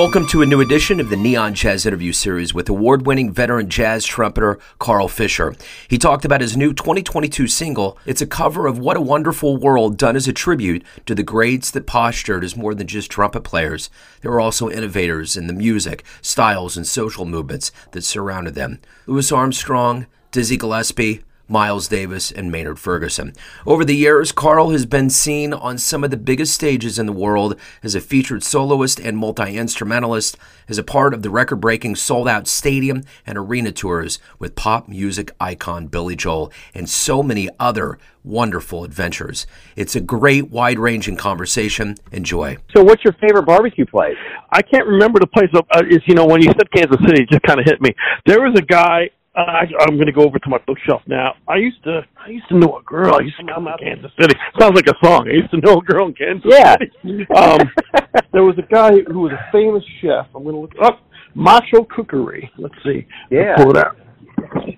Welcome to a new edition of the Neon Jazz interview series with award winning veteran jazz trumpeter Carl Fischer. He talked about his new 2022 single. It's a cover of What a Wonderful World done as a tribute to the greats that postured as more than just trumpet players. They were also innovators in the music, styles, and social movements that surrounded them. Louis Armstrong, Dizzy Gillespie, Miles Davis, and Maynard Ferguson. Over the years, Carl has been seen on some of the biggest stages in the world as a featured soloist and multi instrumentalist, as a part of the record breaking sold out stadium and arena tours with pop music icon Billy Joel, and so many other wonderful adventures. It's a great, wide ranging conversation. Enjoy. So, what's your favorite barbecue place? I can't remember the place. Uh, is you know when you said Kansas City, it just kind of hit me. There was a guy I, I'm going to go over to my bookshelf now. I used to, I used to know a girl. I used to come out of Kansas City. Sounds like a song. I used to know a girl in Kansas yeah. City. Um, there was a guy who was a famous chef. I'm going to look up Macho Cookery. Let's see. Yeah. Let's pull it out.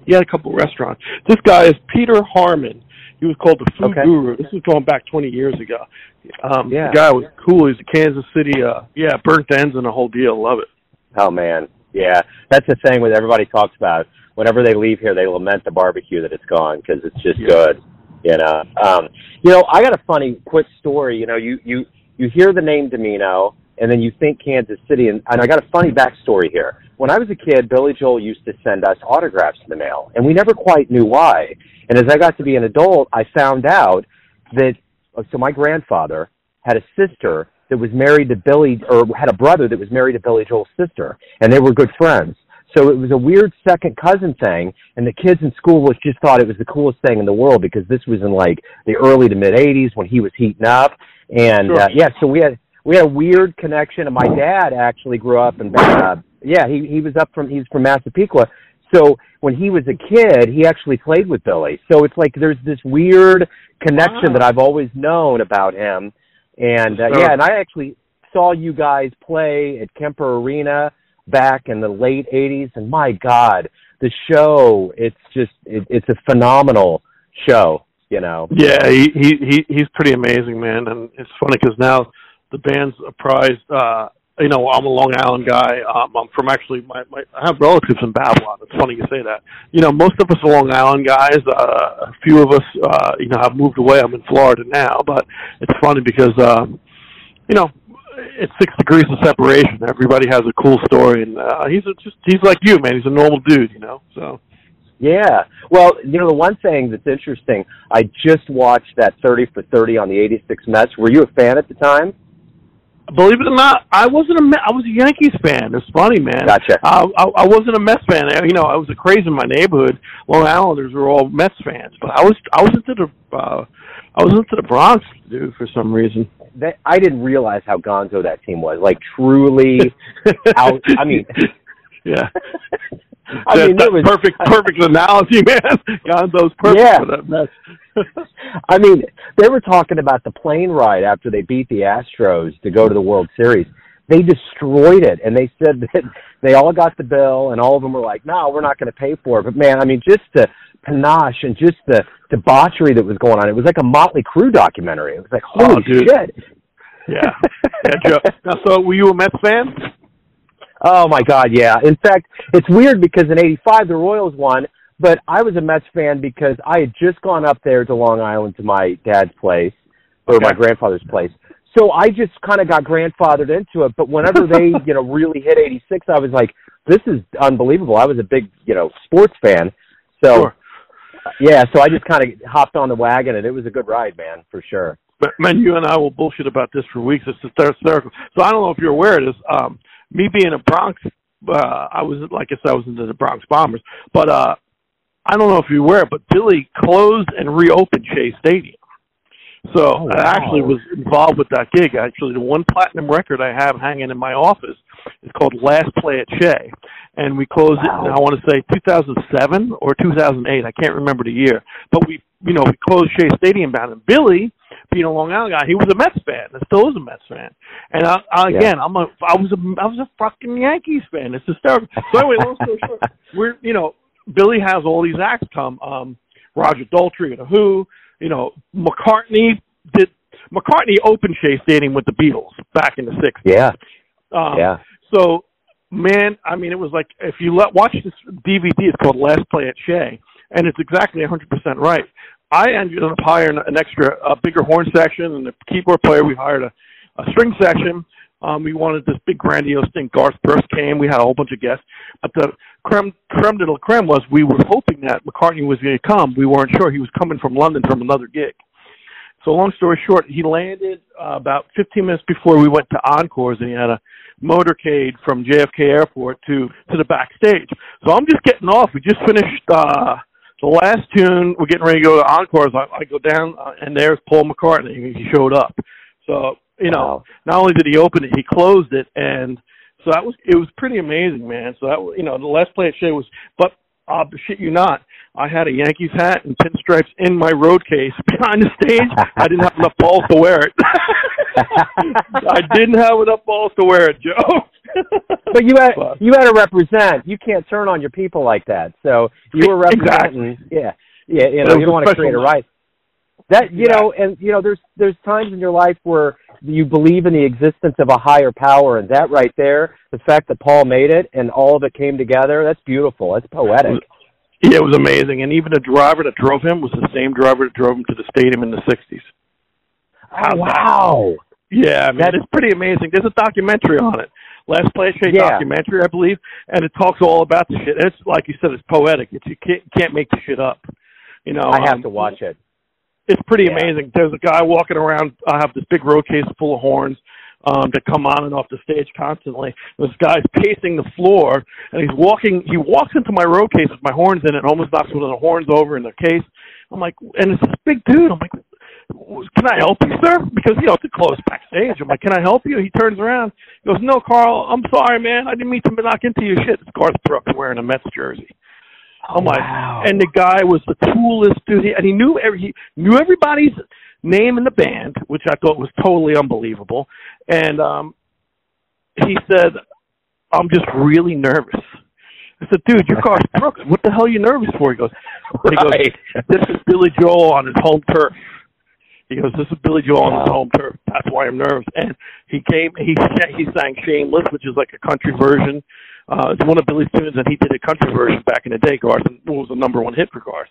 He had a couple of restaurants. This guy is Peter Harmon. He was called the Food Okay. Guru. This was going back 20 years ago. Um, Yeah. The guy was cool. He's a Kansas City. Uh, yeah, burnt ends and a whole deal. Love it. Oh man, yeah, that's the thing with everybody talks about. Whenever they leave here, they lament the barbecue that it's gone because it's just Yeah. good. You know, um, you know, I got a funny quick story. You know, you you you hear the name Dimino, and then you think Kansas City, and, and I got a funny backstory here. When I was a kid, Billy Joel used to send us autographs in the mail, and we never quite knew why. And as I got to be an adult, I found out that so my grandfather had a sister that was married to Billy, or had a brother that was married to Billy Joel's sister, and they were good friends. So it was a weird second cousin thing, and the kids in school was just thought it was the coolest thing in the world because this was in like the early to mid '80s when he was heating up, and Sure. uh, yeah, so we had we had a weird connection. And my dad actually grew up in, uh, yeah, he he was up from he's from Massapequa. So when he was a kid, he actually played with Billy. So it's like there's this weird connection Wow. that I've always known about him. And uh, So- yeah, and I actually saw you guys play at Kemper Arena back in the late 80s and my god, the show, it's just it, it's a phenomenal show, you know. Yeah, he he he he's pretty amazing, man. And it's funny because now the band's apprised. uh You know, I'm a Long Island guy. Um, I'm from actually my, my I have relatives in Babylon. It's funny you say that. You know, most of us are Long Island guys. Uh, a few of us, uh, you know, have moved away. I'm in Florida now, but it's funny because, um, you know, it's six degrees of separation. Everybody has a cool story, and uh, he's a, just he's like you, man. He's a normal dude, you know. So Yeah. Well, you know, the one thing that's interesting, I just watched that 30 for 30 on the 86 Mets. Were you a fan at the time? Believe it or not, I wasn't a I was a Yankees fan. It's funny, man. Gotcha. Uh, I, I wasn't a Mets fan. I- You know, I was a crazy in my neighborhood. Long Islanders were all Mets fans, but I was I was into the uh, I was into the Bronx, dude, for some reason. That I didn't realize how gonzo that team was. Like truly out I mean yeah. I That- mean, that it was perfect, perfect analogy, man. Gonzo's perfect Yeah. for that mess. I mean, they were talking about the plane ride after they beat the Astros to go to the World Series. They destroyed it, and they said that they all got the bill, and all of them were like, "No, we're not going to pay for it." But man, I mean, just the panache and just the debauchery that was going on. It was like a Motley Crue documentary. It was like, Oh, holy dude. shit! yeah, yeah, Joe. Now, so were you a Mets fan? Oh my God, yeah. In fact, it's weird because in '85 the Royals won, but I was a Mets fan because I had just gone up there to Long Island to my dad's place or Okay. my grandfather's place. So I just kind of got grandfathered into it. But whenever they, you know, really hit '86, I was like, "This is unbelievable." I was a big, you know, sports fan. So Sure. yeah, so I just kind of hopped on the wagon, and it was a good ride, man, for sure. But man, you and I will bullshit about this for weeks. It's just hysterical. So I don't know if you're aware of this. Um, me being a Bronx, uh, I was like I said, I was into the Bronx Bombers. But uh, I don't know if you're aware, but Billy closed and reopened Shea Stadium. So Oh, I actually was involved with that gig. Actually, the one platinum record I have hanging in my office is called Last Play at Shea, and we closed Wow. it. in, I want to say 2007 or 2008. I can't remember the year, but we, you know, we closed Shea Stadium down. And Billy, being a Long Island guy, he was a Mets fan. And still is a Mets fan. And I, I, Yeah. again, I'm a, I was a, I was a fucking Yankees fan. It's hysterical. So anyway, long story short, we're, you know, Billy has all these acts come. Um, Roger Daltrey of the Who. You know, McCartney did. McCartney opened Shea Stadium with the Beatles back in the '60s. Yeah, Um, yeah. So, man, I mean, it was like if you let watch this DVD, it's called Last Play at Shea, and it's exactly 100% right. I ended up hiring an extra, a bigger horn section, and a keyboard player. We hired a, a string section. Um, we wanted this big grandiose thing. Garth Brooks came. We had a whole bunch of guests. But the creme, creme de la creme was we were hoping that McCartney was going to come. We weren't sure. He was coming from London from another gig. So long story short, he landed uh, about 15 minutes before we went to Encores, and he had a motorcade from JFK Airport to to the backstage. So I'm just getting off. We just finished uh, the last tune. We're getting ready to go to Encores. I, I go down, uh, and there's Paul McCartney. He showed up. So you know, wow. not only did he open it, he closed it, and so that was it was pretty amazing, man. So that you know, the last play at Shea was, but uh, shit you not, I had a Yankees hat and pinstripes in my road case behind the stage. I didn't have enough balls to wear it. I didn't have enough balls to wear it, Joe. but you had but, you had to represent. You can't turn on your people like that. So you were representing. Exactly. Yeah, yeah. You know, you don't want to create a right. That you know, and you know, there's there's times in your life where you believe in the existence of a higher power, and that right there, the fact that Paul made it and all of it came together, that's beautiful. That's poetic. Yeah, it was amazing, and even the driver that drove him was the same driver that drove him to the stadium in the '60s. Oh, wow! Yeah, man, it's pretty amazing. There's a documentary on it. Last Play Shea yeah. documentary, I believe, and it talks all about the shit. And It's like you said, it's poetic. It's you can't, can't make the shit up. You know, I have um, to watch it. It's pretty yeah. amazing. There's a guy walking around. I have this big road case full of horns um, that come on and off the stage constantly. This guy's pacing the floor, and he's walking. He walks into my road case with my horns in it, and almost knocks one of the horns over in the case. I'm like, and it's this big dude. I'm like, can I help you, sir? Because you know it's a close backstage. I'm like, can I help you? He turns around. He goes, No, Carl. I'm sorry, man. I didn't mean to knock into your shit. It's Garth Brooks wearing a Mets jersey. Oh, I'm like, wow. and the guy was the coolest dude, and he knew every he knew everybody's name in the band, which I thought was totally unbelievable. And um, he said, I'm just really nervous. I said, dude, you're Garth Brooks. What the hell are you nervous for? He goes, right. he goes this is Billy Joel on his home turf. He goes, this is Billy Joel on his home turf. That's why I'm nervous. And he came, he he sang Shameless, which is like a country version uh, it's one of Billy's tunes, and he did a country version back in the day. Garth and was the number one hit for Garth.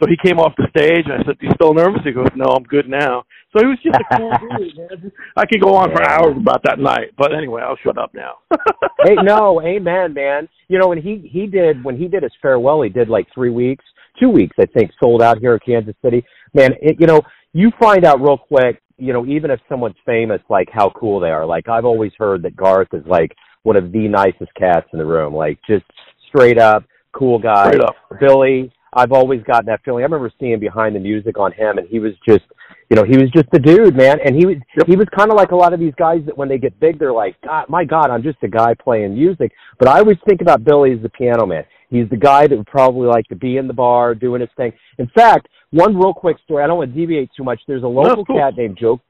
So he came off the stage, and I said, "You still nervous?" He goes, "No, I'm good now." So he was just a cool dude. Man. I could go on for hours about that night, but anyway, I'll shut up now. hey, no, amen, man. You know, when he he did when he did his farewell, he did like three weeks, two weeks, I think, sold out here in Kansas City. Man, it, you know, you find out real quick. You know, even if someone's famous, like how cool they are. Like I've always heard that Garth is like one of the nicest cats in the room. Like just straight up cool guy. Straight up. Billy, I've always gotten that feeling. I remember seeing behind the music on him, and he was just, you know, he was just the dude, man. And he was, yep. he was kind of like a lot of these guys that when they get big, they're like, God, my God, I'm just a guy playing music. But I always think about Billy as the piano man. He's the guy that would probably like to be in the bar doing his thing. In fact, one real quick story. I don't want to deviate too much. There's a local cool. cat named Joe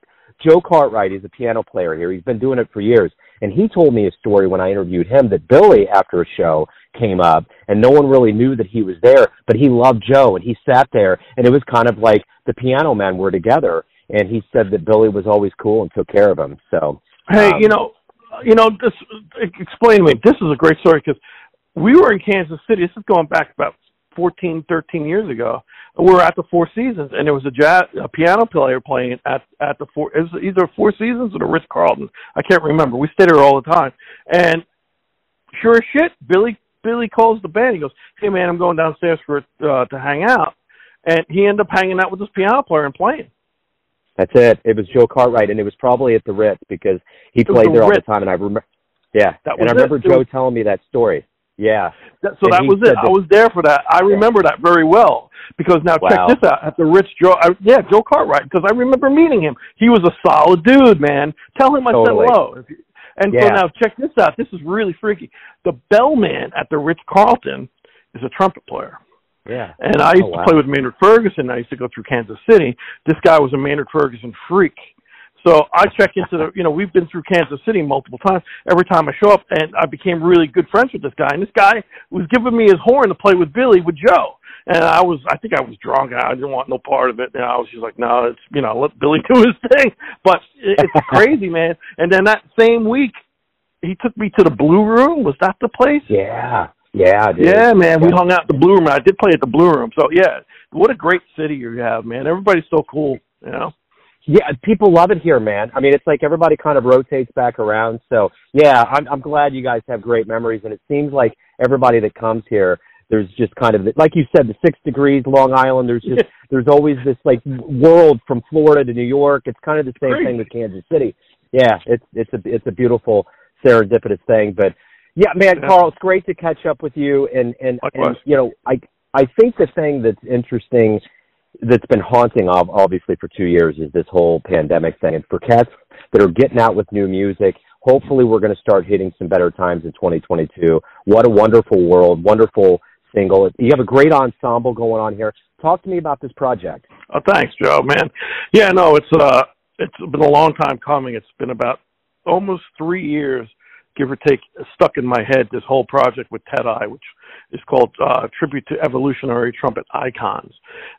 Joe Cartwright. He's a piano player here. He's been doing it for years. And he told me a story when I interviewed him that Billy, after a show, came up and no one really knew that he was there, but he loved Joe and he sat there and it was kind of like the piano men were together. And he said that Billy was always cool and took care of him. So, hey, um, you know, you know, this explain to me. This is a great story because we were in Kansas City. This is going back about 14, 13 years ago. We were at the Four Seasons, and there was a jazz, a piano player playing at at the Four. It was either Four Seasons or the Ritz Carlton. I can't remember. We stayed there all the time, and sure as shit, Billy Billy calls the band. He goes, "Hey man, I'm going downstairs for uh, to hang out," and he ended up hanging out with this piano player and playing. That's it. It was Joe Cartwright, and it was probably at the Ritz because he played the there Ritz. all the time. And I remember, yeah, that was and I remember it. Joe was, telling me that story. Yeah. That, so and that was it. I was there for that. I remember that very well because now wow. check this out. At the Ritz Joe, I, yeah, Joe Cartwright, because I remember meeting him. He was a solid dude, man. Tell him I totally. said hello. And yeah. so now check this out. This is really freaky. The bellman at the Ritz Carlton is a trumpet player. Yeah. And I used oh, to play with Maynard Ferguson. I used to go through Kansas City. This guy was a Maynard Ferguson freak. So I check into the, you know, we've been through Kansas City multiple times. Every time I show up, and I became really good friends with this guy. And this guy was giving me his horn to play with Billy with Joe. And I was, I think I was drunk. And I didn't want no part of it. And I was just like, no, it's, you know, let Billy do his thing. But it's crazy, man. And then that same week, he took me to the Blue Room. Was that the place? Yeah, yeah, dude. Yeah, man. We hung out at the Blue Room. I did play at the Blue Room. So yeah, what a great city you have, man. Everybody's so cool. You know. Yeah, people love it here, man. I mean, it's like everybody kind of rotates back around. So yeah, I'm I'm glad you guys have great memories, and it seems like everybody that comes here, there's just kind of like you said, the six degrees, Long Island. There's just there's always this like world from Florida to New York. It's kind of the same Great. thing with Kansas City. Yeah, it's it's a it's a beautiful serendipitous thing. But yeah, man. Carl, it's great to catch up with you. And and and you know, I I think the thing that's interesting that's been haunting ob- obviously for two years is this whole pandemic thing. And for cats that are getting out with new music, hopefully we're going to start hitting some better times in 2022. What a wonderful world, wonderful single. You have a great ensemble going on here. Talk to me about this project. Oh, thanks, Joe, man. Yeah, no, it's uh, it's been a long time coming. It's been about almost three years, give or take, stuck in my head. This whole project with Ted Eye, which is called uh, Tribute to Evolutionary Trumpet Icons,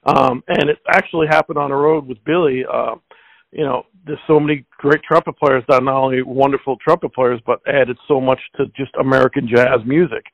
um, and it actually happened on the road with Billy. Uh, you know, there's so many great trumpet players that are not only wonderful trumpet players, but added so much to just American jazz music.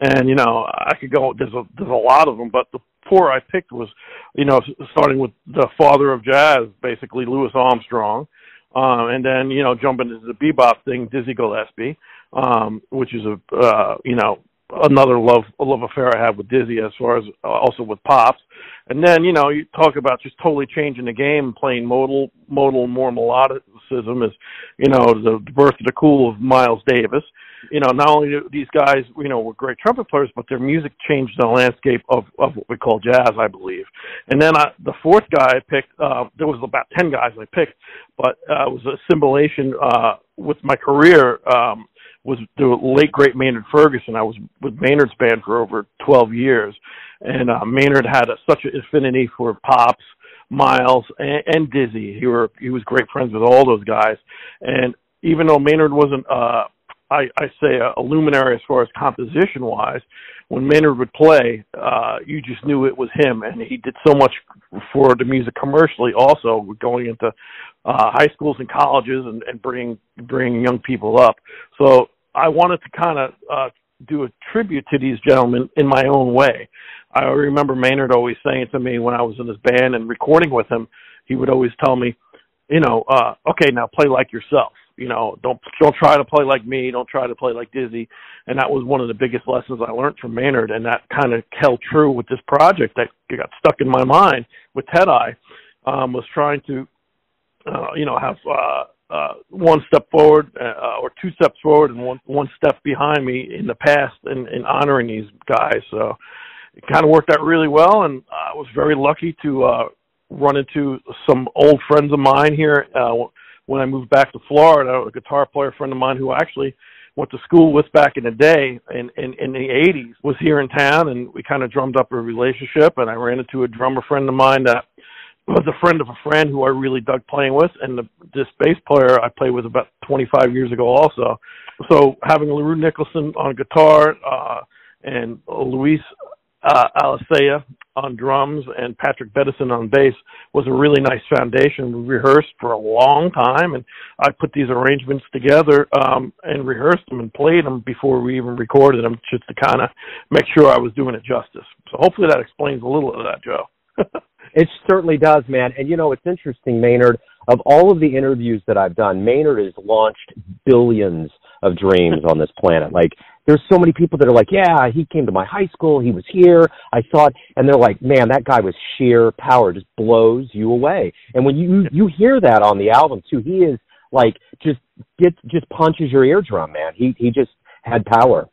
And you know, I could go. There's a there's a lot of them, but the four I picked was, you know, starting with the father of jazz, basically Louis Armstrong, um, and then you know jumping into the bebop thing, Dizzy Gillespie, um, which is a uh, you know another love a love affair I have with Dizzy as far as uh, also with pops. And then you know you talk about just totally changing the game, playing modal modal more melodicism is you know the birth of the cool of Miles Davis. You know, not only do these guys, you know, were great trumpet players, but their music changed the landscape of of what we call jazz, I believe. And then I, the fourth guy I picked, uh, there was about ten guys I picked, but uh, it was a symbolization uh, with my career. Um, was the late great Maynard Ferguson. I was with Maynard's band for over 12 years, and uh, Maynard had a, such an affinity for Pops, Miles, and, and Dizzy. He were he was great friends with all those guys, and even though Maynard wasn't, uh, I, I say a, a luminary as far as composition wise, when Maynard would play, uh, you just knew it was him, and he did so much for the music commercially. Also, going into uh, high schools and colleges and, and bringing bringing young people up. So I wanted to kind of uh, do a tribute to these gentlemen in my own way. I remember Maynard always saying to me when I was in his band and recording with him, he would always tell me, you know, uh, okay, now play like yourself. You know, don't don't try to play like me. Don't try to play like Dizzy. And that was one of the biggest lessons I learned from Maynard, and that kind of held true with this project that got stuck in my mind with Ted Eye. Um, was trying to, uh, you know, have uh, uh, one step forward uh, or two steps forward and one one step behind me in the past in, in honoring these guys. So it kind of worked out really well, and I was very lucky to uh, run into some old friends of mine here uh, when I moved back to Florida. A guitar player friend of mine who actually went to school with back in the day in in, in the 80s was here in town, and we kind of drummed up a relationship. And I ran into a drummer friend of mine that was a friend of a friend who I really dug playing with, and the, this bass player I played with about 25 years ago also. So having LaRue Nicholson on guitar uh, and Luis uh, Alicea on drums and Patrick Bedison on bass was a really nice foundation. We rehearsed for a long time, and I put these arrangements together um, and rehearsed them and played them before we even recorded them, just to kind of make sure I was doing it justice. So hopefully that explains a little of that, Joe. It certainly does, man. And you know, it's interesting, Maynard. Of all of the interviews that I've done, Maynard has launched billions of dreams on this planet. Like, there's so many people that are like, yeah, he came to my high school, he was here, I thought, and they're like, man, that guy was sheer power, just blows you away. And when you you hear that on the album too, he is like just gets just punches your eardrum, man. He he just had power.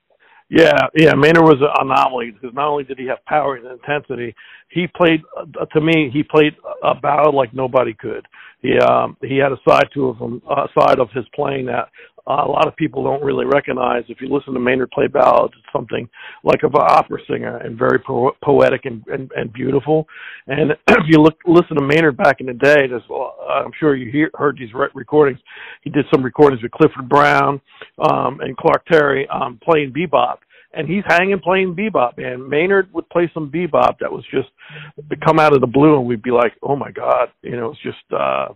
Yeah, yeah. Maynard was an anomaly because not only did he have power and intensity, he played. Uh, to me, he played a ballad like nobody could. He um, he had a side to him, a side of his playing that uh, a lot of people don't really recognize. If you listen to Maynard play ballads, it's something like of an opera singer and very po- poetic and, and and beautiful. And if you look listen to Maynard back in the day, there's uh, I'm sure you hear, heard these re- recordings. He did some recordings with Clifford Brown um, and Clark Terry um, playing bebop and he's hanging playing bebop. And Maynard would play some bebop that was just come out of the blue, and we'd be like, "Oh my god!" You know, it's just uh,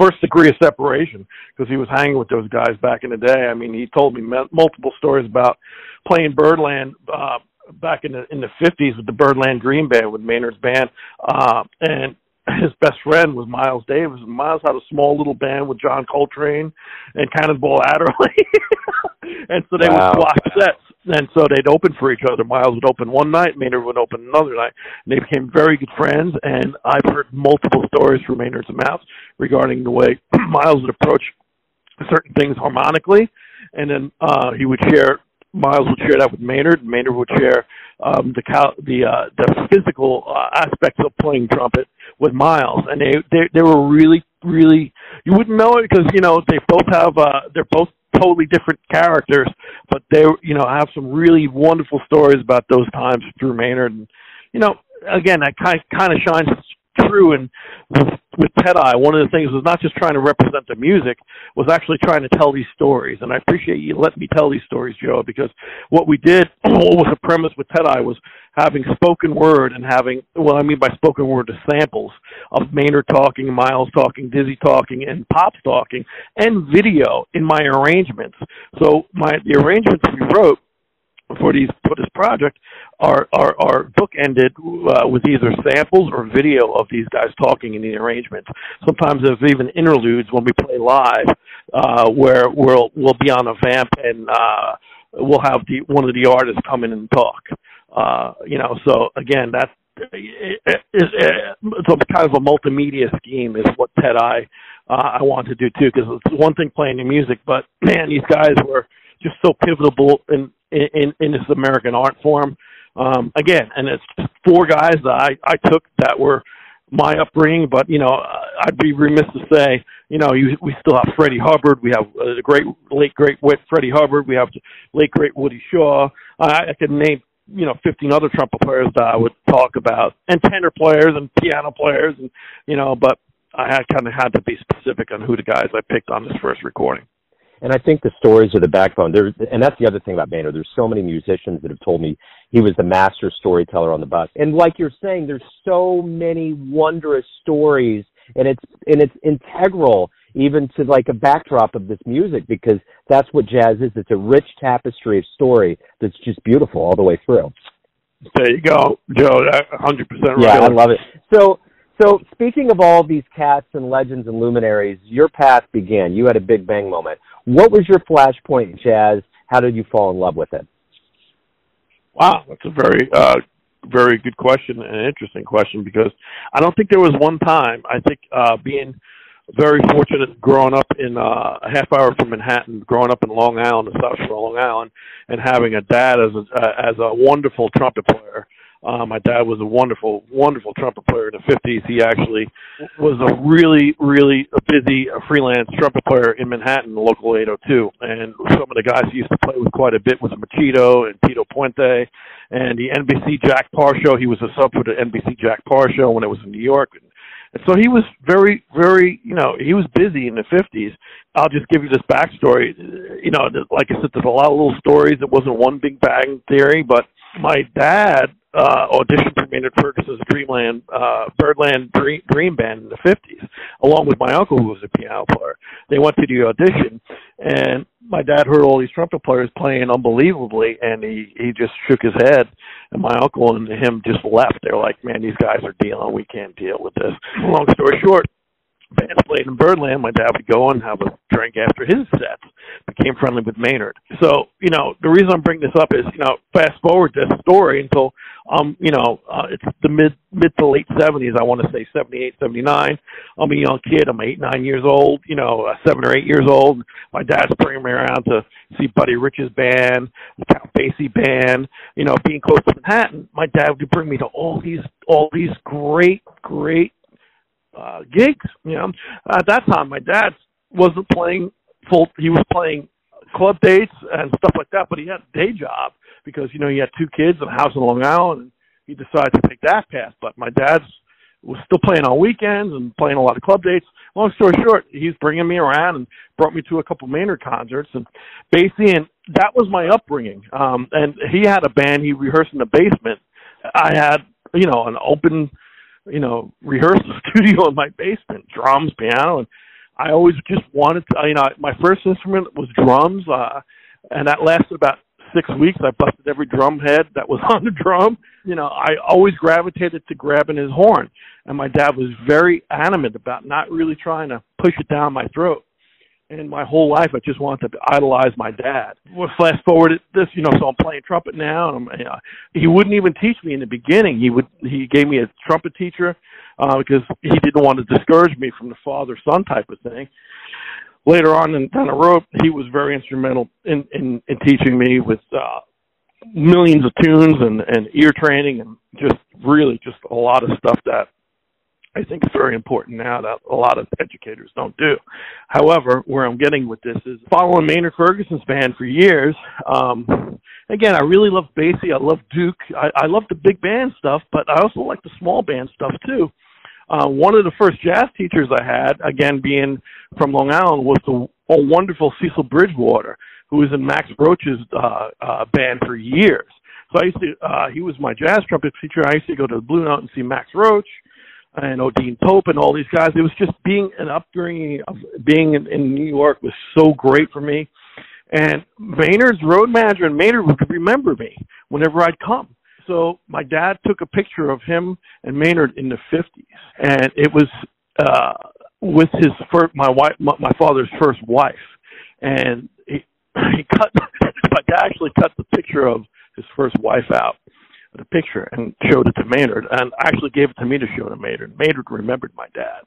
first degree of separation because he was hanging with those guys back in the day. I mean, he told me multiple stories about playing Birdland uh, back in the in the fifties with the Birdland Dream Band with Maynard's band, uh, and his best friend was Miles Davis. And Miles had a small little band with John Coltrane and Cannonball Adderley, and so they wow. would swap sets. And so they'd open for each other. Miles would open one night, Maynard would open another night. And they became very good friends. And I've heard multiple stories from Maynard's mouth regarding the way Miles would approach certain things harmonically, and then uh, he would share Miles would share that with Maynard. Maynard would share um, the the uh, the physical uh, aspects of playing trumpet with Miles, and they they they were really really you wouldn't know it because you know they both have uh, they're both totally different characters, but they you know have some really wonderful stories about those times through Maynard, and you know again that kind kind of shines true and with, with Ted Eye, one of the things was not just trying to represent the music, was actually trying to tell these stories. And I appreciate you letting me tell these stories, Joe, because what we did, what was the premise with Ted Eye was having spoken word and having, what I mean by spoken word is samples of Maynard talking, Miles talking, Dizzy talking, and Pops talking, and video in my arrangements. So my the arrangements we wrote for these for this project are are, are bookended uh, with either samples or video of these guys talking in the arrangements. Sometimes there's even interludes when we play live, uh, where we'll we'll be on a vamp and uh, we'll have the one of the artists come in and talk. Uh, you know, so again, that's it, it, it, it's a kind of a multimedia scheme is what Ted I uh, I want to do too because it's one thing playing the music, but man, these guys were just so pivotal in in, in this American art form. Um, again, and it's four guys that I, I took that were my upbringing, but you know, I'd be remiss to say, you know, you, we still have Freddie Hubbard. We have uh, the great, late great Freddie Hubbard. We have late great Woody Shaw. I, I could name, you know, 15 other trumpet players that I would talk about, and tenor players and piano players, and you know, but I had kind of had to be specific on who the guys I picked on this first recording. And I think the stories are the backbone. There, and that's the other thing about Maynard. There's so many musicians that have told me he was the master storyteller on the bus. And like you're saying, there's so many wondrous stories, and it's and it's integral even to like a backdrop of this music because that's what jazz is. It's a rich tapestry of story that's just beautiful all the way through. There you go, Joe. Hundred percent right. Yeah, I love it. So so, speaking of all these cats and legends and luminaries, your path began. You had a big bang moment. What was your flashpoint jazz? How did you fall in love with it? Wow, that's a very, uh, very good question and an interesting question because I don't think there was one time. I think uh, being very fortunate growing up in uh, a half hour from Manhattan, growing up in Long Island, the South Shore, of Long Island, and having a dad as a, uh, as a wonderful trumpet player uh, my dad was a wonderful, wonderful trumpet player in the 50s. He actually was a really, really busy freelance trumpet player in Manhattan, the local 802. And some of the guys he used to play with quite a bit was Machito and Tito Puente and the NBC Jack Paar show. He was a sub for the NBC Jack Paar show when it was in New York. And, and so he was very, very, you know, he was busy in the 50s. I'll just give you this backstory. You know, like I said, there's a lot of little stories. It wasn't one big bang theory, but my dad uh, auditioned for Maynard Ferguson's Dreamland, uh, Birdland Dream, Dream Band in the 50s, along with my uncle who was a piano player. They went to the audition, and my dad heard all these trumpet players playing unbelievably, and he, he just shook his head, and my uncle and him just left. They're like, man, these guys are dealing. We can't deal with this. Long story short, bands played in Birdland, my dad would go and have a drink after his sets. Became friendly with Maynard. So, you know, the reason I'm bringing this up is, you know, fast forward this story until, um, you know, uh, it's the mid mid to late 70s. I want to say 78, 79. I'm a young kid. I'm eight, nine years old. You know, uh, seven or eight years old. My dad's bringing me around to see Buddy Rich's band, the Count Basie band. You know, being close to Manhattan, my dad would bring me to all these all these great, great uh, gigs. You know, at that time, my dad wasn't playing full. He was playing club dates and stuff like that, but he had a day job because you know he had two kids and a house in Long Island, and he decided to take that path. But my dad's was still playing on weekends and playing a lot of club dates. Long story short, he's bringing me around and brought me to a couple Maynard concerts and Basie, and that was my upbringing. Um, and he had a band. He rehearsed in the basement. I had, you know, an open you know rehearsal studio in my basement, drums, piano, and I always just wanted to. You know, my first instrument was drums, uh, and that lasted about six weeks. I busted every drum head that was on the drum. You know, I always gravitated to grabbing his horn, and my dad was very adamant about not really trying to push it down my throat. And my whole life, I just wanted to idolize my dad. Well, fast forward at this, you know, so I'm playing trumpet now, and I'm, you know, he wouldn't even teach me in the beginning. He would, he gave me a trumpet teacher uh, because he didn't want to discourage me from the father son type of thing later on in, down the road, he was very instrumental in, in, in teaching me with uh, millions of tunes and, and ear training and just really just a lot of stuff that I think is very important now that a lot of educators don't do. However, where I'm getting with this is following Maynard Ferguson's band for years. Um, again, I really love Basie. I love Duke. I, I love the big band stuff, but I also like the small band stuff too. Uh, one of the first jazz teachers I had, again being from Long Island, was the a wonderful Cecil Bridgewater, who was in Max Roach's uh, uh, band for years. So I used to, uh, he was my jazz trumpet teacher. I used to go to the Blue Note and see Max Roach and Odean Pope and all these guys. It was just being an upbringing of being in, in New York was so great for me. And Maynard's road manager and Maynard would remember me whenever I'd come so my dad took a picture of him and Maynard in the 50s, and it was uh, with his first, my wife, my, my father's first wife, and he he cut my dad actually cut the picture of his first wife out the picture and showed it to Maynard, and actually gave it to me to show to Maynard. Maynard remembered my dad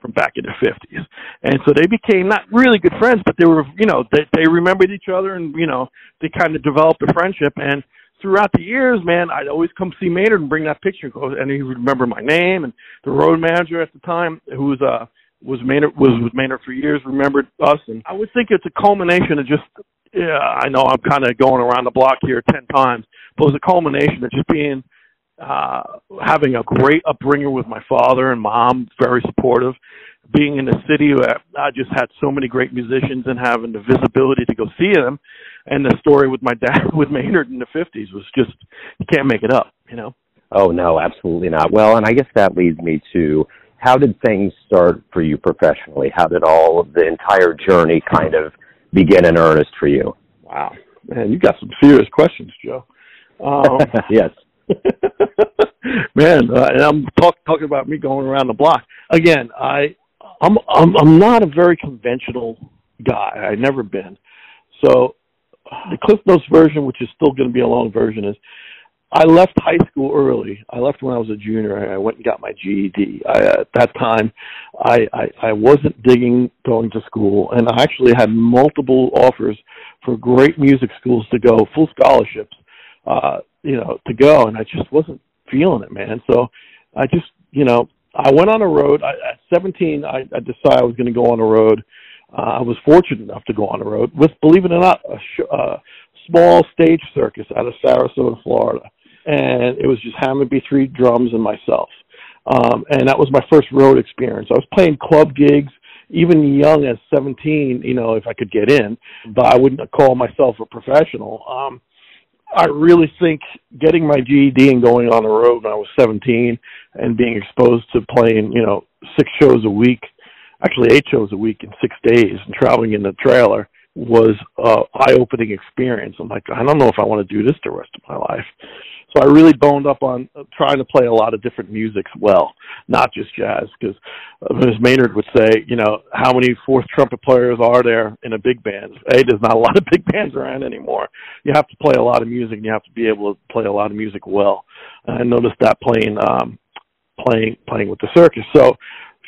from back in the fifties, and so they became not really good friends, but they were, you know, they they remembered each other, and you know, they kind of developed a friendship. And throughout the years, man, I'd always come see Maynard and bring that picture, and he would remember my name. And the road manager at the time, who was uh was Maynard was with Maynard for years, remembered us. And I would think it's a culmination of just yeah, I know I'm kind of going around the block here ten times, but it was a culmination of just being uh having a great upbringing with my father and mom, very supportive. Being in a city where I just had so many great musicians and having the visibility to go see them and the story with my dad with Maynard in the fifties was just you can't make it up, you know. Oh no, absolutely not. Well, and I guess that leads me to how did things start for you professionally? How did all of the entire journey kind of begin in earnest for you? Wow, man, you got some serious questions, Joe. Um, yes. man, uh, and I'm talk, talking about me going around the block again. I, I'm, I'm, I'm not a very conventional guy. I've never been. So the Cliff Notes version, which is still going to be a long version, is I left high school early. I left when I was a junior. I went and got my GED. I, at that time, I, I I wasn't digging going to school, and I actually had multiple offers for great music schools to go, full scholarships, uh, you know, to go, and I just wasn't feeling it, man. So I just, you know, I went on a road. I, at 17, I, I decided I was going to go on a road uh, I was fortunate enough to go on the road with, believe it or not, a sh- uh, small stage circus out of Sarasota, Florida, and it was just Hammond B3 drums and myself. Um, and that was my first road experience. I was playing club gigs, even young as 17, you know, if I could get in, but I wouldn't call myself a professional. Um, I really think getting my GED and going on the road when I was 17 and being exposed to playing, you know, six shows a week actually eight shows a week in six days and traveling in the trailer was a eye-opening experience. I'm like, I don't know if I want to do this the rest of my life. So I really boned up on trying to play a lot of different musics well, not just jazz. Because as Maynard would say, you know, how many fourth trumpet players are there in a big band? A, there's not a lot of big bands around anymore. You have to play a lot of music, and you have to be able to play a lot of music well. And I noticed that playing um, playing playing with the circus. So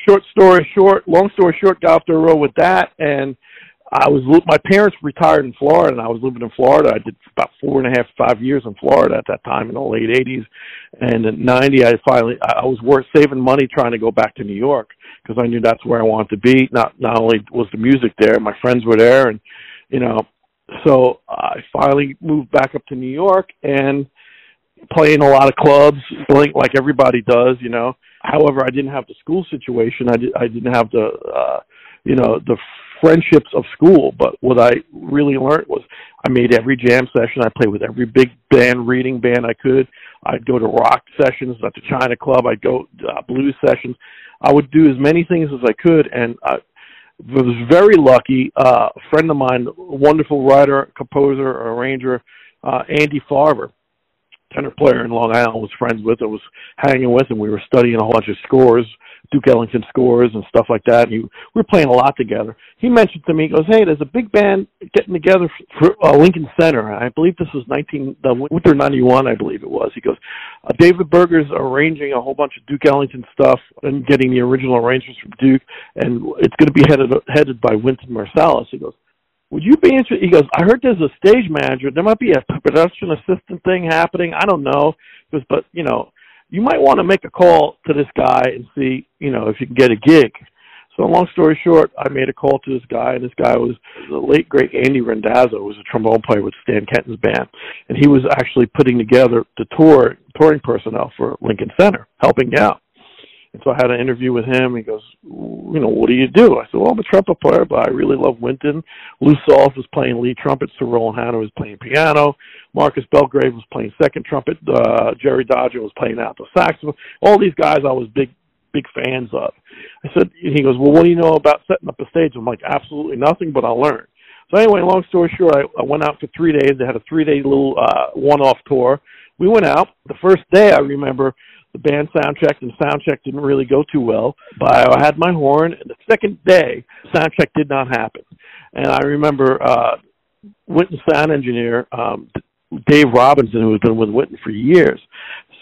short story short, long story short, got off the road with that, and I was my parents retired in Florida, and I was living in Florida. I did about four and a half, five years in Florida at that time in the late '80s, and in '90, I finally I was worth saving money trying to go back to New York because I knew that's where I wanted to be. Not not only was the music there, my friends were there, and you know, so I finally moved back up to New York and playing a lot of clubs, like everybody does, you know However, I didn't have the school situation. I, did, I didn't have the, uh, you know, the friendships of school. But what I really learned was I made every jam session. I played with every big band, reading band I could. I'd go to rock sessions at the China Club. I'd go uh, blues sessions. I would do as many things as I could, and I was very lucky. Uh, a friend of mine, a wonderful writer, composer, arranger, uh, Andy Farber, tenor player in Long Island, was friends with and was hanging with, and we were studying a whole bunch of scores Duke Ellington scores and stuff like that. And he, we were playing a lot together. He mentioned to me, he goes, "Hey, there's a big band getting together for, uh, Lincoln Center. I believe this was 19 the winter '91, I believe it was." He goes, uh, "David Berger's arranging a whole bunch of Duke Ellington stuff and getting the original arrangements from Duke, and it's going to be headed headed by Wynton Marsalis." He goes. Would you be interested? He goes, I heard there's a stage manager. There might be a production assistant thing happening. I don't know. Goes, but you know, you might want to make a call to this guy and see, you know, if you can get a gig. So long story short, I made a call to this guy, and this guy was the late great Andy Randazzo, who was a trombone player with Stan Kenton's band, and he was actually putting together the tour touring personnel for Lincoln Center, helping out. And so I had an interview with him. He goes, you know, what do you do? I said, well, I'm a trumpet player, but I really love Wynton. Lou Soloff was playing lead trumpet. Sir Roland Hanna was playing piano. Marcus Belgrave was playing second trumpet. Uh, Jerry Dodgion was playing alto saxophone. All these guys I was big, big fans of. I said, he goes, well, what do you know about setting up a stage? I'm like, absolutely nothing, but I'll learn. So anyway, long story short, I, I went out for three days. They had a three-day little uh, one-off tour. We went out. The first day, I remember the band sound checked, and sound check didn't really go too well. But I had my horn, and the second day, sound check did not happen. And I remember uh, Wynton sound engineer um, Dave Robinson, who has been with Wynton for years,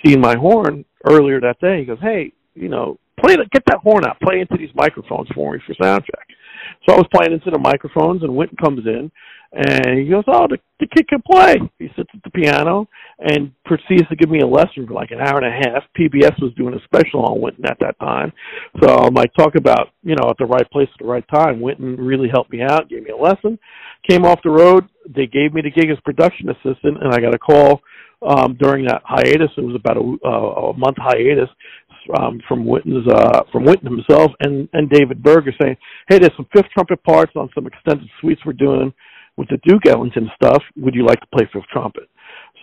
seeing my horn earlier that day. He goes, "Hey, you know, play the, get that horn out, play into these microphones for me for sound check." So I was playing into the microphones, and Wynton comes in, and he goes, "Oh, the, the kid can play." He sits at the piano and proceeds to give me a lesson for like an hour and a half. PBS was doing a special on Wynton at that time, so I'm like, talk about you know at the right place at the right time. Wynton really helped me out, gave me a lesson. Came off the road, they gave me the gig as production assistant, and I got a call um, during that hiatus. It was about a, uh, a month hiatus um, from Wynton's uh, from Wynton himself and and David Berger saying, "Hey, there's some fifth trumpet parts on some extended suites we're doing with the Duke Ellington stuff. Would you like to play fifth trumpet?"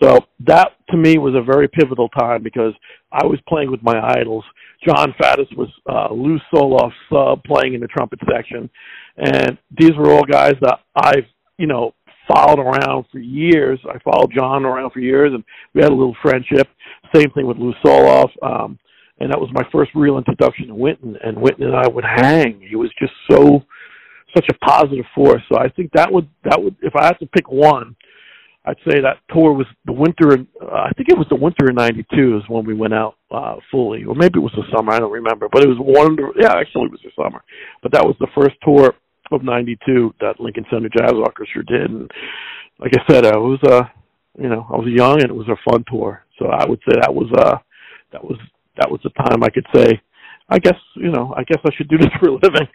So that to me was a very pivotal time because I was playing with my idols. Jon Faddis was uh, Lou Soloff sub playing in the trumpet section, and these were all guys that I've you know followed around for years. I followed John around for years, and we had a little friendship. Same thing with Lou Soloff. Um, and that was my first real introduction to Wynton. And Wynton and I would hang. He was just so such a positive force. So I think that would that would if I had to pick one, I'd say that tour was the winter. Uh, I think it was the winter in '92 is when we went out uh, fully, or maybe it was the summer. I don't remember, but it was wonderful. Yeah, actually, it was the summer. But that was the first tour of '92 that Lincoln Center Jazz Orchestra did. And like I said, I was uh, you know, I was young and it was a fun tour. So I would say that was uh, that was that was the time I could say, I guess you know, I guess I should do this for a living.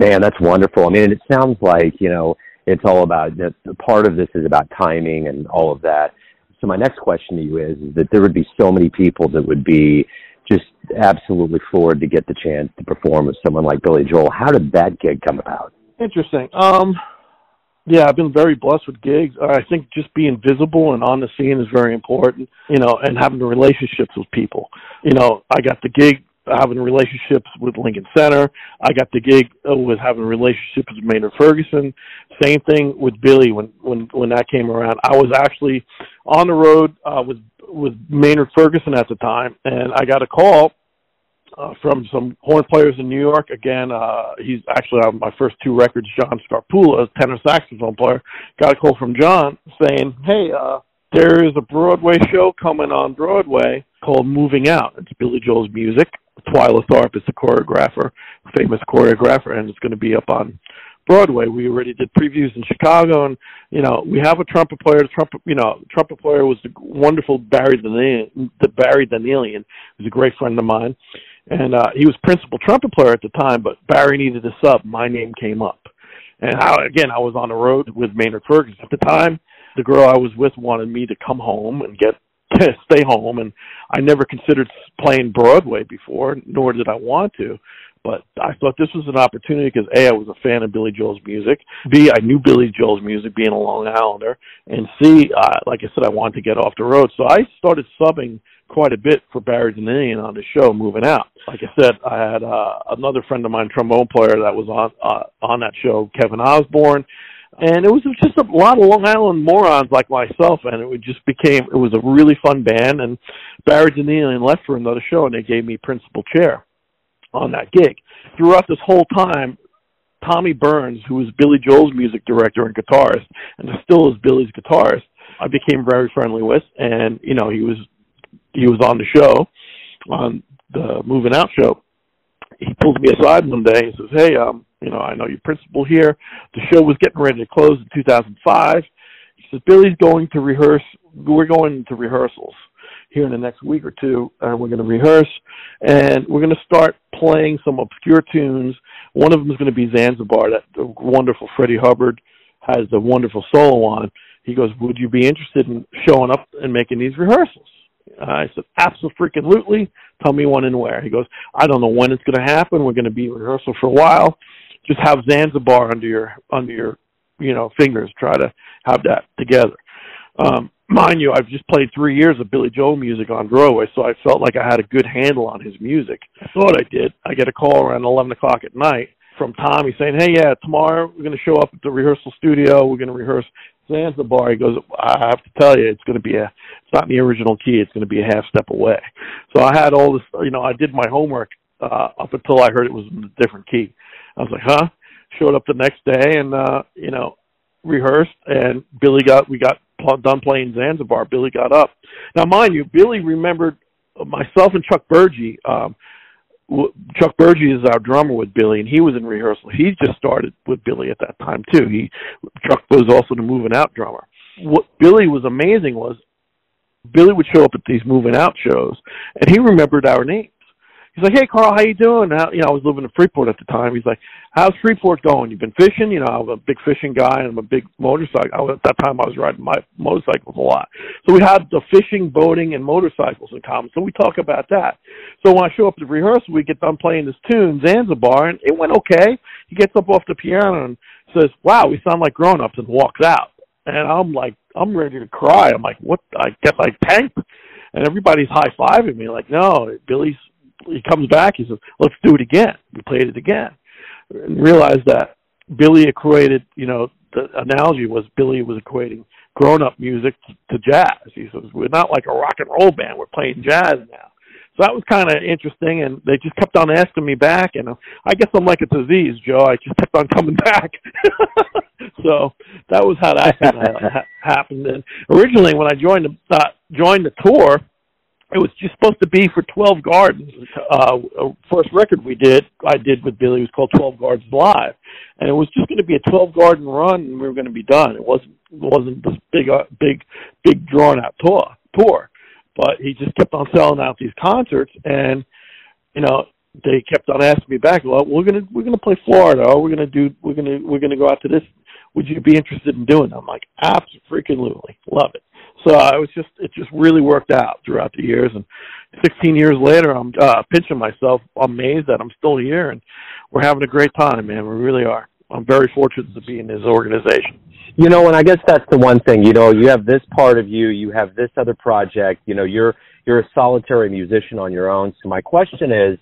Man, that's wonderful. I mean, it sounds like you know it's all about that. Part of this is about timing and all of that. So my next question to you is, is that there would be so many people that would be just absolutely floored to get the chance to perform with someone like Billy Joel. How did that gig come about? Interesting. Um, yeah, I've been very blessed with gigs. I think just being visible and on the scene is very important, you know, and having the relationships with people. You know, I got the gig having relationships with Lincoln Center. I got the gig with having relationships with Maynard Ferguson. Same thing with Billy when when when that came around. I was actually on the road uh, with with Maynard Ferguson at the time, and I got a call uh, from some horn players in New York. Again, uh, he's actually on my first two records. John Scarpulla, tenor saxophone player, got a call from John saying, "Hey, uh, there is a Broadway show coming on Broadway called Moving Out. It's Billy Joel's music. Twyla Tharp is the choreographer, famous choreographer, and it's going to be up on Broadway. We already did previews in Chicago, and you know we have a trumpet player. The trumpet, you know, trumpet player was the wonderful Barry Danielian. The Barry Danielian was a great friend of mine, and uh, he was principal trumpet player at the time. But Barry needed a sub. My name came up, and how again I was on the road with Maynard Ferguson at the time. The girl I was with wanted me to come home and get to stay home, and I never considered playing Broadway before, nor did I want to. But I thought this was an opportunity because A, I was a fan of Billy Joel's music. B, I knew Billy Joel's music being a Long Islander. And C, uh, like I said, I wanted to get off the road. So I started subbing quite a bit for Barry Danielian on the show moving out. Like I said, I had uh, another friend of mine, trombone player, that was on uh, on that show, Kevin Osborne. And it was just a lot of Long Island morons like myself, and it just became it was a really fun band. And Barry Danielian left for another show, and they gave me principal chair on that gig. Throughout this whole time, Tommy Byrnes, who was Billy Joel's music director and guitarist, and still is Billy's guitarist, I became very friendly with, and you know he was he was on the show, on the Moving Out show. He pulls me aside one day and says, "Hey, um, you know, I know your principal here. The show was getting ready to close in 2005." He says, "Billy's going to rehearse. We're going to rehearsals." here in the next week or two, and we're going to rehearse, and we're going to start playing some obscure tunes. One of them is going to be Zanzibar, that the wonderful Freddie Hubbard has a wonderful solo on. He goes, "Would you be interested in showing up and making these rehearsals?" I said, "Absolutely. Tell me when and where." He goes, "I don't know when it's going to happen. We're going to be in rehearsal for a while. Just have Zanzibar under your under your you know fingers. Try to have that together." Um, mind you, I've just played three years of Billy Joel music on Broadway, so I felt like I had a good handle on his music. I thought I did. I get a call around 11 o'clock at night from Tommy saying, hey, yeah, tomorrow we're going to show up at the rehearsal studio. We're going to rehearse Zanzibar. He goes, I have to tell you, it's going to be a, it's not in the original key. It's going to be a half step away. So I had all this, you know, I did my homework uh, up until I heard it was in a different key. I was like, huh? Showed up the next day and, uh, you know, rehearsed and Billy got, we got done playing Zanzibar, Billy got up. Now, mind you, Billy remembered myself and Chuck Burgi. Um, Chuck Burgi is our drummer with Billy, and he was in rehearsal. He just started with Billy at that time too. He Chuck was also the moving out drummer. What Billy was amazing was Billy would show up at these moving out shows, and he remembered our names he's like, "Hey, Carl, how you doing?" How, you know, I was living in Freeport at the time. He's like, "How's Freeport going? You've been fishing? You know, I'm a big fishing guy, and I'm a big motorcycle. I, at that time, I was riding my motorcycles a lot. So we had the fishing, boating, and motorcycles in common. So we talk about that. So when I show up to rehearsal, we get done playing this tune, Zanzibar, and it went okay. He gets up off the piano and says, "Wow, we sound like grown-ups," and walks out. And I'm like, I'm ready to cry. I'm like, what? I get like tanked and everybody's high fiving me like, no, Billy's he comes back. He says, "Let's do it again." We played it again, and realized that Billy equated. You know, the analogy was Billy was equating grown-up music to jazz. He says, "We're not like a rock and roll band. We're playing jazz now." So that was kind of interesting, and they just kept on asking me back. And I guess I'm like a disease, Joe. I just kept on coming back. so that was how that happened. And originally, when I joined the uh, joined the tour, it was just supposed to be for 12 Gardens. Uh, first record we did, I did with Billy, was called 12 Gardens Live. And it was just going to be a 12 garden run and we were going to be done. It wasn't, it wasn't this big, uh, big, big drawn out tour, tour. But he just kept on selling out these concerts and, you know, they kept on asking me back, well, we're going to, we're going to play Florida or we're going to do, we're going to, we're going to go out to this. Would you be interested in doing it? I'm like, absolutely. Freaking Love it. So I was just it just really worked out throughout the years, and 16 years later, I'm uh, pinching myself, amazed that I'm still here, and we're having a great time, man. We really are. I'm very fortunate to be in this organization. You know, and I guess that's the one thing. You know, you have this part of you, you have this other project. You know, you're you're a solitary musician on your own. So my question is,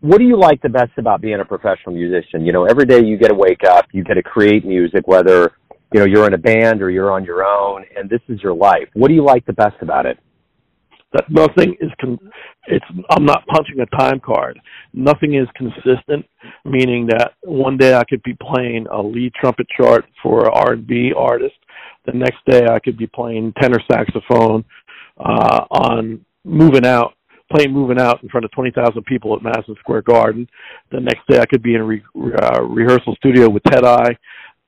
what do you like the best about being a professional musician? You know, every day you get to wake up, you get to create music, whether you know you're in a band or you're on your own and this is your life. What do you like the best about it? That nothing is con- it's i'm not punching a time card. Nothing is consistent meaning that one day i could be playing a lead trumpet chart for an r&b artist. The next day i could be playing tenor saxophone uh on moving out playing moving out in front of 20,000 people at Madison Square Garden. The next day I could be in a re- uh, rehearsal studio with Ted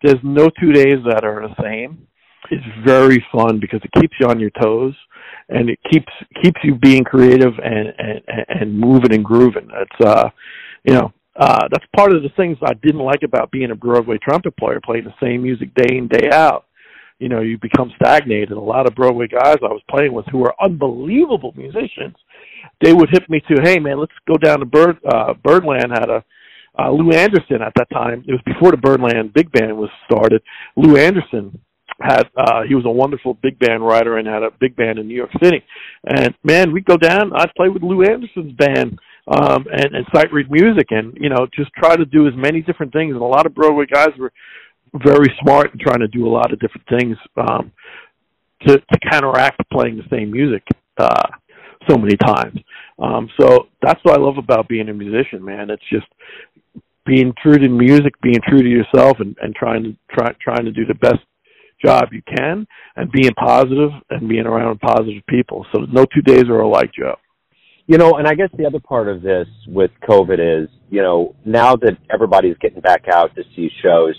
there's no two days that are the same. It's very fun because it keeps you on your toes and it keeps keeps you being creative and and and moving and grooving. It's uh you know, uh that's part of the things I didn't like about being a Broadway trumpet player, playing the same music day in, day out. You know, you become stagnated. A lot of Broadway guys I was playing with who were unbelievable musicians they would hit me to, hey man, let's go down to Bird uh, Birdland. Had a uh, Lew Anderson at that time. It was before the Birdland big band was started. Lew Anderson had uh he was a wonderful big band writer and had a big band in New York City. And man, we'd go down, I'd play with Lew Anderson's band um and, and sight read music and, you know, just try to do as many different things and a lot of Broadway guys were very smart and trying to do a lot of different things um to to counteract playing the same music uh so many times. Um so that's what I love about being a musician, man. It's just being true to music, being true to yourself and, and trying to try trying to do the best job you can and being positive and being around positive people. So no two days are alike, Joe. You know, and I guess the other part of this with COVID is, you know, now that everybody's getting back out to see shows,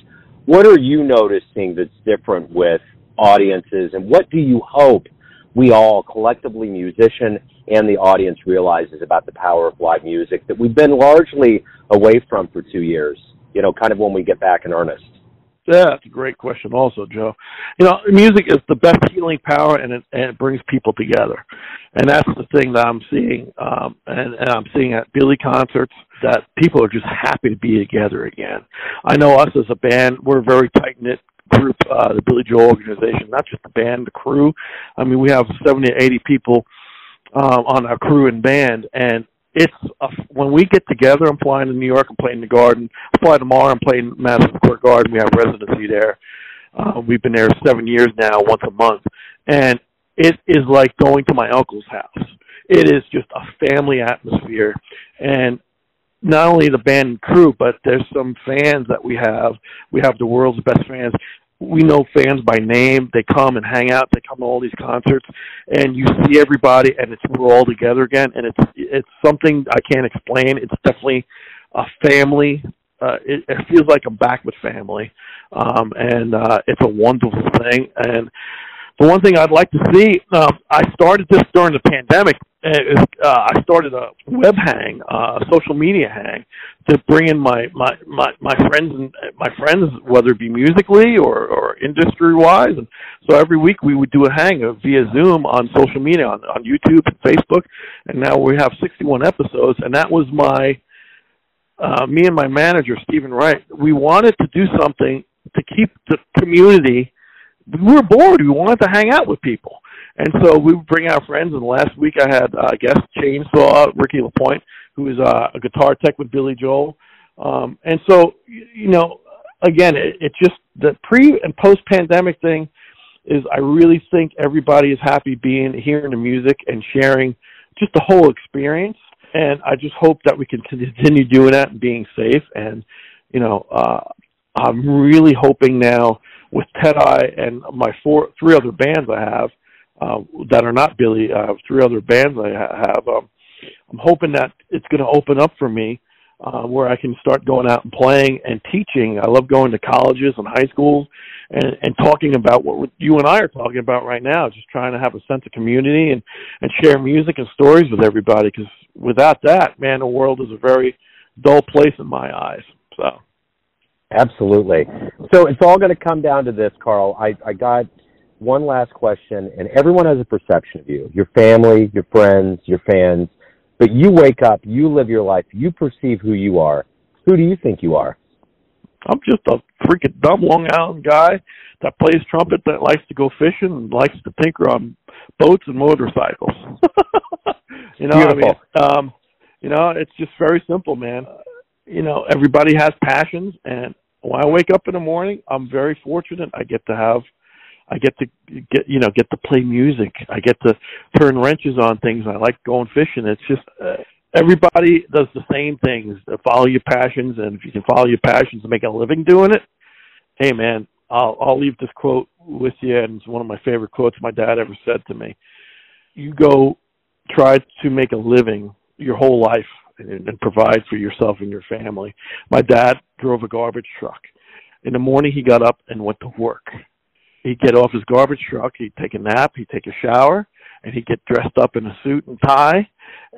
what are you noticing that's different with audiences and what do you hope we all collectively musician and the audience realizes about the power of live music that we've been largely away from for two years, you know, kind of when we get back in earnest? Yeah, that's a great question, also, Joe. You know, music is the best healing power, and it and it brings people together, and that's the thing that I'm seeing, um, and, and I'm seeing at Billy concerts that people are just happy to be together again. I know us as a band, we're a very tight knit group, uh, the Billy Joel organization, not just the band, the crew. I mean, we have 70 to 80 people um, on our crew and band, and it's a, when we get together. I'm flying to New York. I'm playing the Garden. I fly tomorrow. I'm playing Madison Square Garden. We have residency there. Uh, we've been there seven years now, once a month, and it is like going to my uncle's house. It is just a family atmosphere, and not only the band and crew, but there's some fans that we have. We have the world's best fans we know fans by name. They come and hang out. They come to all these concerts, and you see everybody, and it's we're all together again. And it's it's something I can't explain. It's definitely a family. Uh, it, it feels like I'm back with family, um, and uh, it's a wonderful thing. And the one thing I'd like to see, uh, I started this during the pandemic. Uh, I started a web hang, uh, social media hang, to bring in my my my my friends and my friends, whether it be musically or or industry wise. And so every week we would do a hang via Zoom on social media, on on YouTube and Facebook. And now we have 61 episodes, and that was my uh, me and my manager Stephen Wright. We wanted to do something to keep the community we were bored. We wanted to hang out with people. And so we would bring our friends. And last week I had uh, guest Chainsaw, Ricky Lapointe, who is uh, a guitar tech with Billy Joel. Um, and so, you know, again, it, it just the pre and post pandemic thing is I really think everybody is happy being hearing the music and sharing just the whole experience. And I just hope that we can continue doing that and being safe. And, you know, uh, I'm really hoping now with Ted Eye and my four three other bands I have uh, that are not Billy. I have three other bands I have. Um, I'm hoping that it's going to open up for me uh, where I can start going out and playing and teaching. I love going to colleges and high schools and, and talking about what you and I are talking about right now. Just trying to have a sense of community and and share music and stories with everybody. Because without that, man, the world is a very dull place in my eyes. So. Absolutely. So it's all going to come down to this, Carl. I, I got one last question, and everyone has a perception of you your family, your friends, your fans. But you wake up, you live your life, you perceive who you are. Who do you think you are? I'm just a freaking dumb Long Island guy that plays trumpet, that likes to go fishing, and likes to tinker on boats and motorcycles. you know, Beautiful. I mean, um, you know, it's just very simple, man. You know, everybody has passions, and when I wake up in the morning, I'm very fortunate. I get to have, I get to get, you know, get to play music. I get to turn wrenches on things. I like going fishing. It's just uh, everybody does the same things. Follow your passions, and if you can follow your passions and make a living doing it, hey man, I'll I'll leave this quote with you, and it's one of my favorite quotes my dad ever said to me. You go try to make a living your whole life and, and provide for yourself and your family. My dad drove a garbage truck. In the morning, he got up and went to work. He'd get off his garbage truck, he'd take a nap, he'd take a shower, and he'd get dressed up in a suit and tie,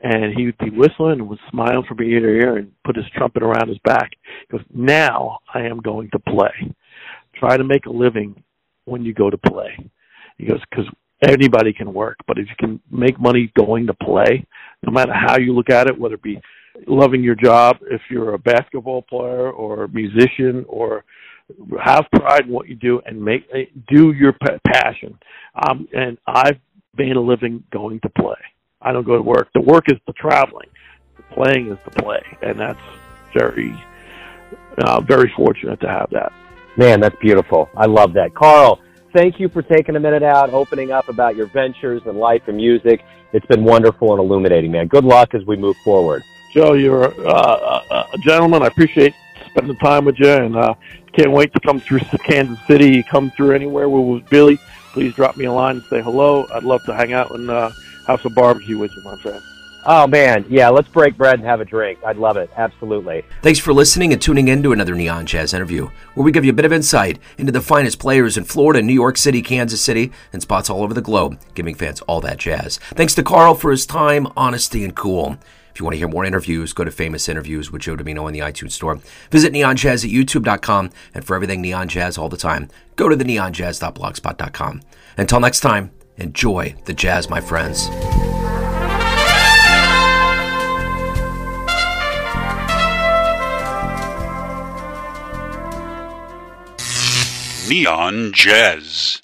and he would be whistling and would smile from ear to ear and put his trumpet around his back. He goes, Now I am going to play. Try to make a living when you go to play. He goes, Because anybody can work, but if you can make money going to play, no matter how you look at it, whether it be loving your job, if you're a basketball player or a musician or have pride in what you do and make do your passion. Um, and I've made a living going to play. I don't go to work. The work is the traveling. The playing is the play, and that's very, uh, very fortunate to have that. Man, that's beautiful. I love that, Carl. Thank you for taking a minute out, opening up about your ventures and life and music. It's been wonderful and illuminating, man. Good luck as we move forward. Joe, you're uh, a gentleman. I appreciate spending time with you, and uh, can't wait to come through Kansas City. Come through anywhere with Billy. Please drop me a line and say hello. I'd love to hang out and uh, have some barbecue with you, my friend. Oh man, yeah, let's break bread and have a drink. I'd love it. Absolutely. Thanks for listening and tuning in to another Neon Jazz interview, where we give you a bit of insight into the finest players in Florida, New York City, Kansas City, and spots all over the globe, giving fans all that jazz. Thanks to Carl for his time, honesty, and cool. If you want to hear more interviews, go to Famous Interviews with Joe Dimino in the iTunes Store. Visit neonjazz at youtube.com, and for everything Neon Jazz all the time, go to the neonjazz.blogspot.com. Until next time, enjoy the jazz, my friends. Neon Jazz.